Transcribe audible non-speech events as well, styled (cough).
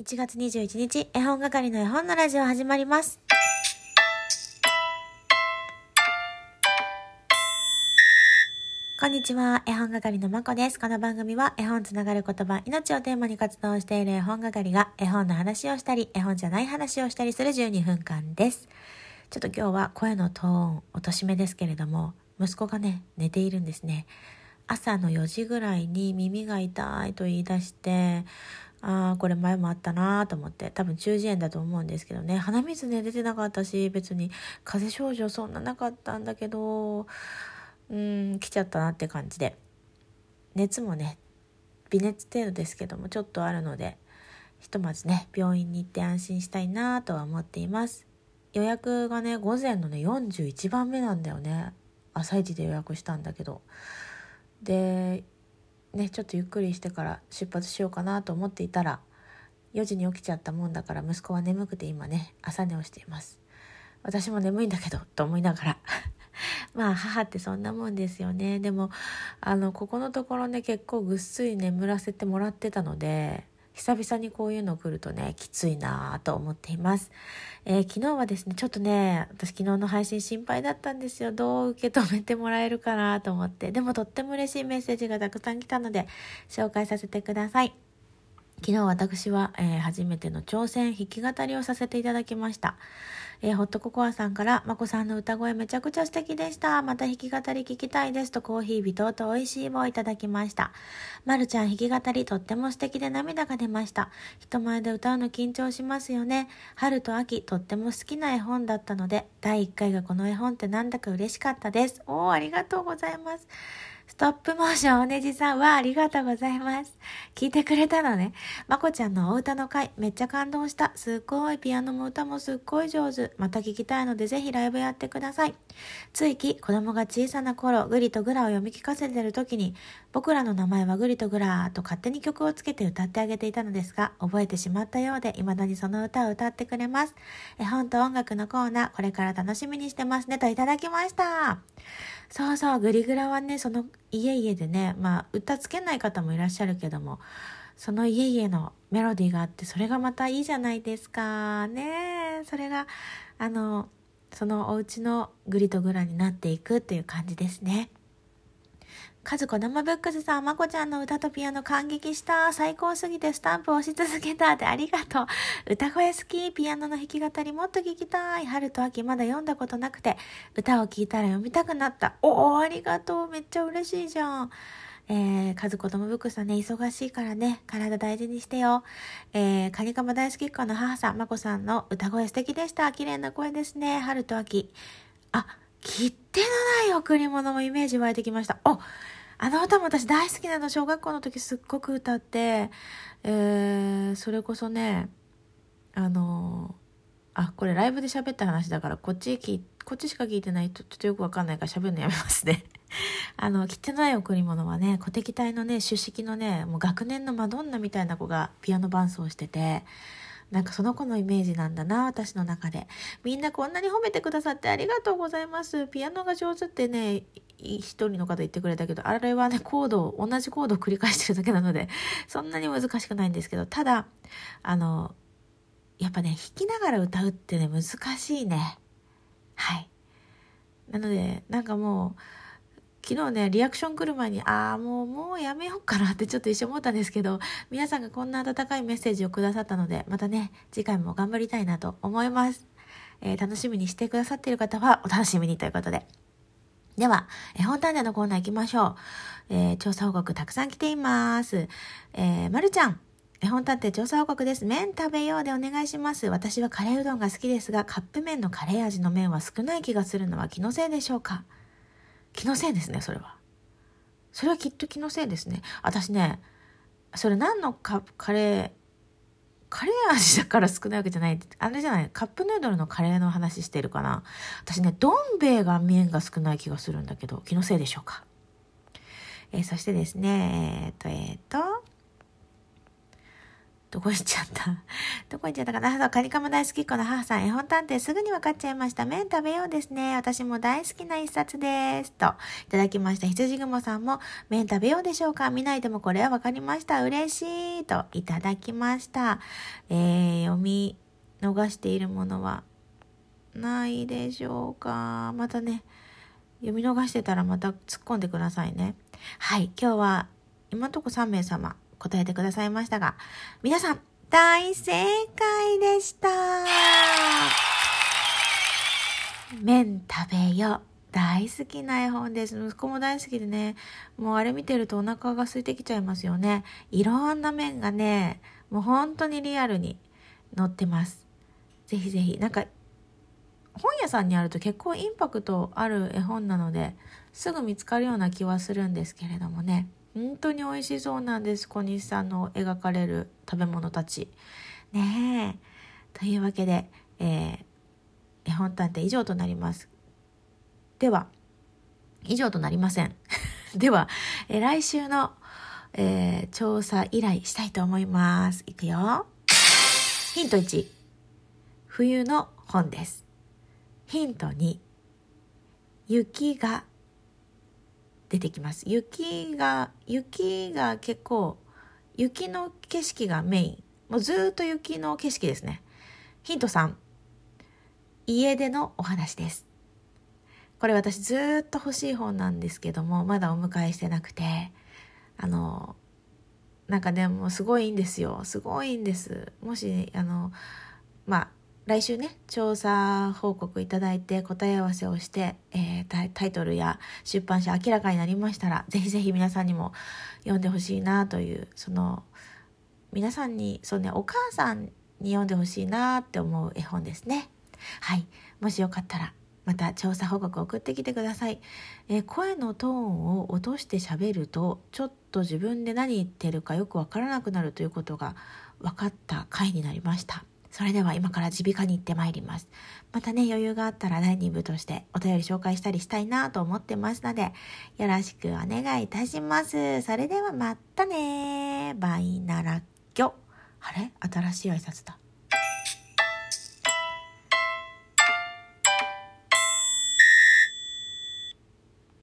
1月21日、絵本係の絵本のラジオ始まります。こんにちは、絵本係のまこです。この番組は絵本つながる言葉、命をテーマに活動している絵本係が絵本の話をしたり、絵本じゃない話をしたりする12分間です。ちょっと今日は声のトーン、落としめですけれども、息子がね、寝ているんですね。朝の4時ぐらいに耳が痛いと言い出して、ああ、これ前もあったなと思って、多分中耳炎だと思うんですけどね、鼻水ね、出てなかったし、別に風邪症状そんななかったんだけど、うーん、来ちゃったなって感じで。熱もね、微熱程度ですけども、ちょっとあるので、ひとまずね、病院に行って安心したいなとは思っています。予約がね、午前のね、41番目なんだよね。朝一で予約したんだけど。で、ね、ちょっとゆっくりしてから出発しようかなと思っていたら4時に起きちゃったもんだから息子は眠くて今ね朝寝をしています。私も眠いんだけどと思いながら。(laughs) まあ母ってそんなもんですよね。でもあのここのところね結構ぐっすり眠らせてもらってたので久々にこういうの来るとねきついなぁと思っています、えー昨日はですねちょっとね私昨日の配信心配だったんですよ。どう受け止めてもらえるかなと思って。でもとっても嬉しいメッセージがたくさん来たので紹介させてください。昨日私は、えー初めての挑戦弾き語りをさせていただきました。えーホットココアさんから、まこさんの歌声めちゃくちゃ素敵でした。また弾き語り聞きたいですとコーヒー微糖と美味しい棒をいただきました。まるちゃん弾き語りとっても素敵で涙が出ました。人前で歌うの緊張しますよね。春と秋とっても好きな絵本だったので、第1回がこの絵本ってなんだか嬉しかったです。おー、ありがとうございます。ストップモーションおねじさんはありがとうございます。聞いてくれたのね。まこちゃんのお歌の回めっちゃ感動した。すっごいピアノも歌もすっごい上手。また聞きたいのでぜひライブやってください。ついき子供が小さな頃グリとグラを読み聞かせてる時に僕らの名前はグリとグラーと勝手に曲をつけて歌ってあげていたのですが覚えてしまったようで未だにその歌を歌ってくれます。絵本と音楽のコーナーこれから楽しみにしてますねといただきました。そうそう、グリグラはね、その家々でね、まあ歌つけない方もいらっしゃるけども、その家々のメロディーがあって、それがまたいいじゃないですか。ねそれが、あの、そのお家のグリとグラになっていくっていう感じですね。かずこ生ブックスさん、まこちゃんの歌とピアノ感激した。最高すぎてスタンプ押し続けた。ってありがとう。歌声好き。ピアノの弾き語りもっと聞きたい。春と秋まだ読んだことなくて、歌を聴いたら読みたくなった。おお、ありがとう。めっちゃ嬉しいじゃん。えー、かずこどもブックスさんね、忙しいからね、体大事にしてよ。えー、カニカマ大好きっ子の母さん、まこさんの歌声素敵でした。綺麗な声ですね。春と秋。あ、切手のない贈り物もイメージ湧いてきました。おあの歌も私大好きなの。小学校の時すっごく歌って、えー、それこそね、あのーあ、これライブで喋った話だから、こっち聞、こっちしか聞いてないとちょっとよくわかんないから喋るのやめますね。(laughs) あの、切手のない贈り物はね、小敵隊のね、出式のね、もう学年のマドンナみたいな子がピアノ伴奏してて、なんかその子のイメージなんだな、私の中で。みんなこんなに褒めてくださってありがとうございます。ピアノが上手ってね、一人の方言ってくれたけど、あれはね、コードを、同じコードを繰り返してるだけなので、(laughs) そんなに難しくないんですけど、ただ、あの、やっぱね、弾きながら歌うってね、難しいね。はい。なので、なんかもう、昨日ね、リアクション来る前に、ああ、もう、もうやめようかなって (laughs) ちょっと一瞬思ったんですけど、皆さんがこんな温かいメッセージをくださったので、またね、次回も頑張りたいなと思います。えー楽しみにしてくださっている方はお楽しみにということで。では、絵本探偵のコーナー行きましょう。えー調査報告たくさん来ています。えーまるちゃん。絵本探偵調査報告です。麺食べようでお願いします。私はカレーうどんが好きですが、カップ麺のカレー味の麺は少ない気がするのは気のせいでしょうか？気のせいですね、それは。それはきっと気のせいですね。私ね、それ何のカカレー、カレー味だから少ないわけじゃない。あれじゃない、カップヌードルのカレーの話してるかな？私ね、どん兵衛が麺が少ない気がするんだけど、気のせいでしょうか？えーそしてですね、えっ、と、えっ、と、どこ行っちゃった？(laughs) どこ行っちゃったかな？カニカマ大好きっ子の母さん、絵本探偵すぐに分かっちゃいました。麺食べようですね。私も大好きな一冊です。と、いただきました。羊雲さんも、麺食べようでしょうか？見ないでもこれは分かりました。嬉しい。と、いただきました。えー、読み逃しているものは、ないでしょうか？またね、読み逃してたらまた突っ込んでくださいね。はい、今日は今んとこ3名様答えてくださいましたが、皆さん大正解でした。麺食べよ。大好きな絵本です。息子も大好きでね、もうあれ見てるとお腹が空いてきちゃいますよね。いろんな麺がね、もう本当にリアルに載ってます。ぜひぜひ、なんか本屋さんにあると結構インパクトある絵本なのですぐ見つかるような気はするんですけれどもね本当に美味しそうなんです小西さんの描かれる食べ物たち。ねえというわけで、えー、絵本探偵以上となります。では以上となりません。(laughs) では、えー、来週の、えー、調査依頼したいと思います。いくよ。ヒント1。冬の本です。ヒント2雪が出てきます。雪が雪が結構雪の景色がメイン。もうずっと雪の景色ですね。ヒント3家でのお話です。これ私ずっと欲しい本なんですけどもまだお迎えしてなくて。あのなんかでもすごいんですよ。すごいんです。もしあのまあ来週ね、調査報告いただいて答え合わせをして、えー、タイトルや出版社明らかになりましたら、ぜひぜひ皆さんにも読んでほしいなという、その、皆さんに、そうね、お母さんに読んでほしいなって思う絵本ですね。はい。もしよかったら、また調査報告送ってきてください。えー、声のトーンを落として喋ると、ちょっと自分で何言ってるかよくわからなくなるということが分かった回になりました。それでは今から耳鼻科に行ってまいります。またね、余裕があったら第2部としてお便り紹介したりしたいなと思ってますので、よろしくお願いいたします。それではまたねバイナラッキョ。あれ？新しい挨拶だ。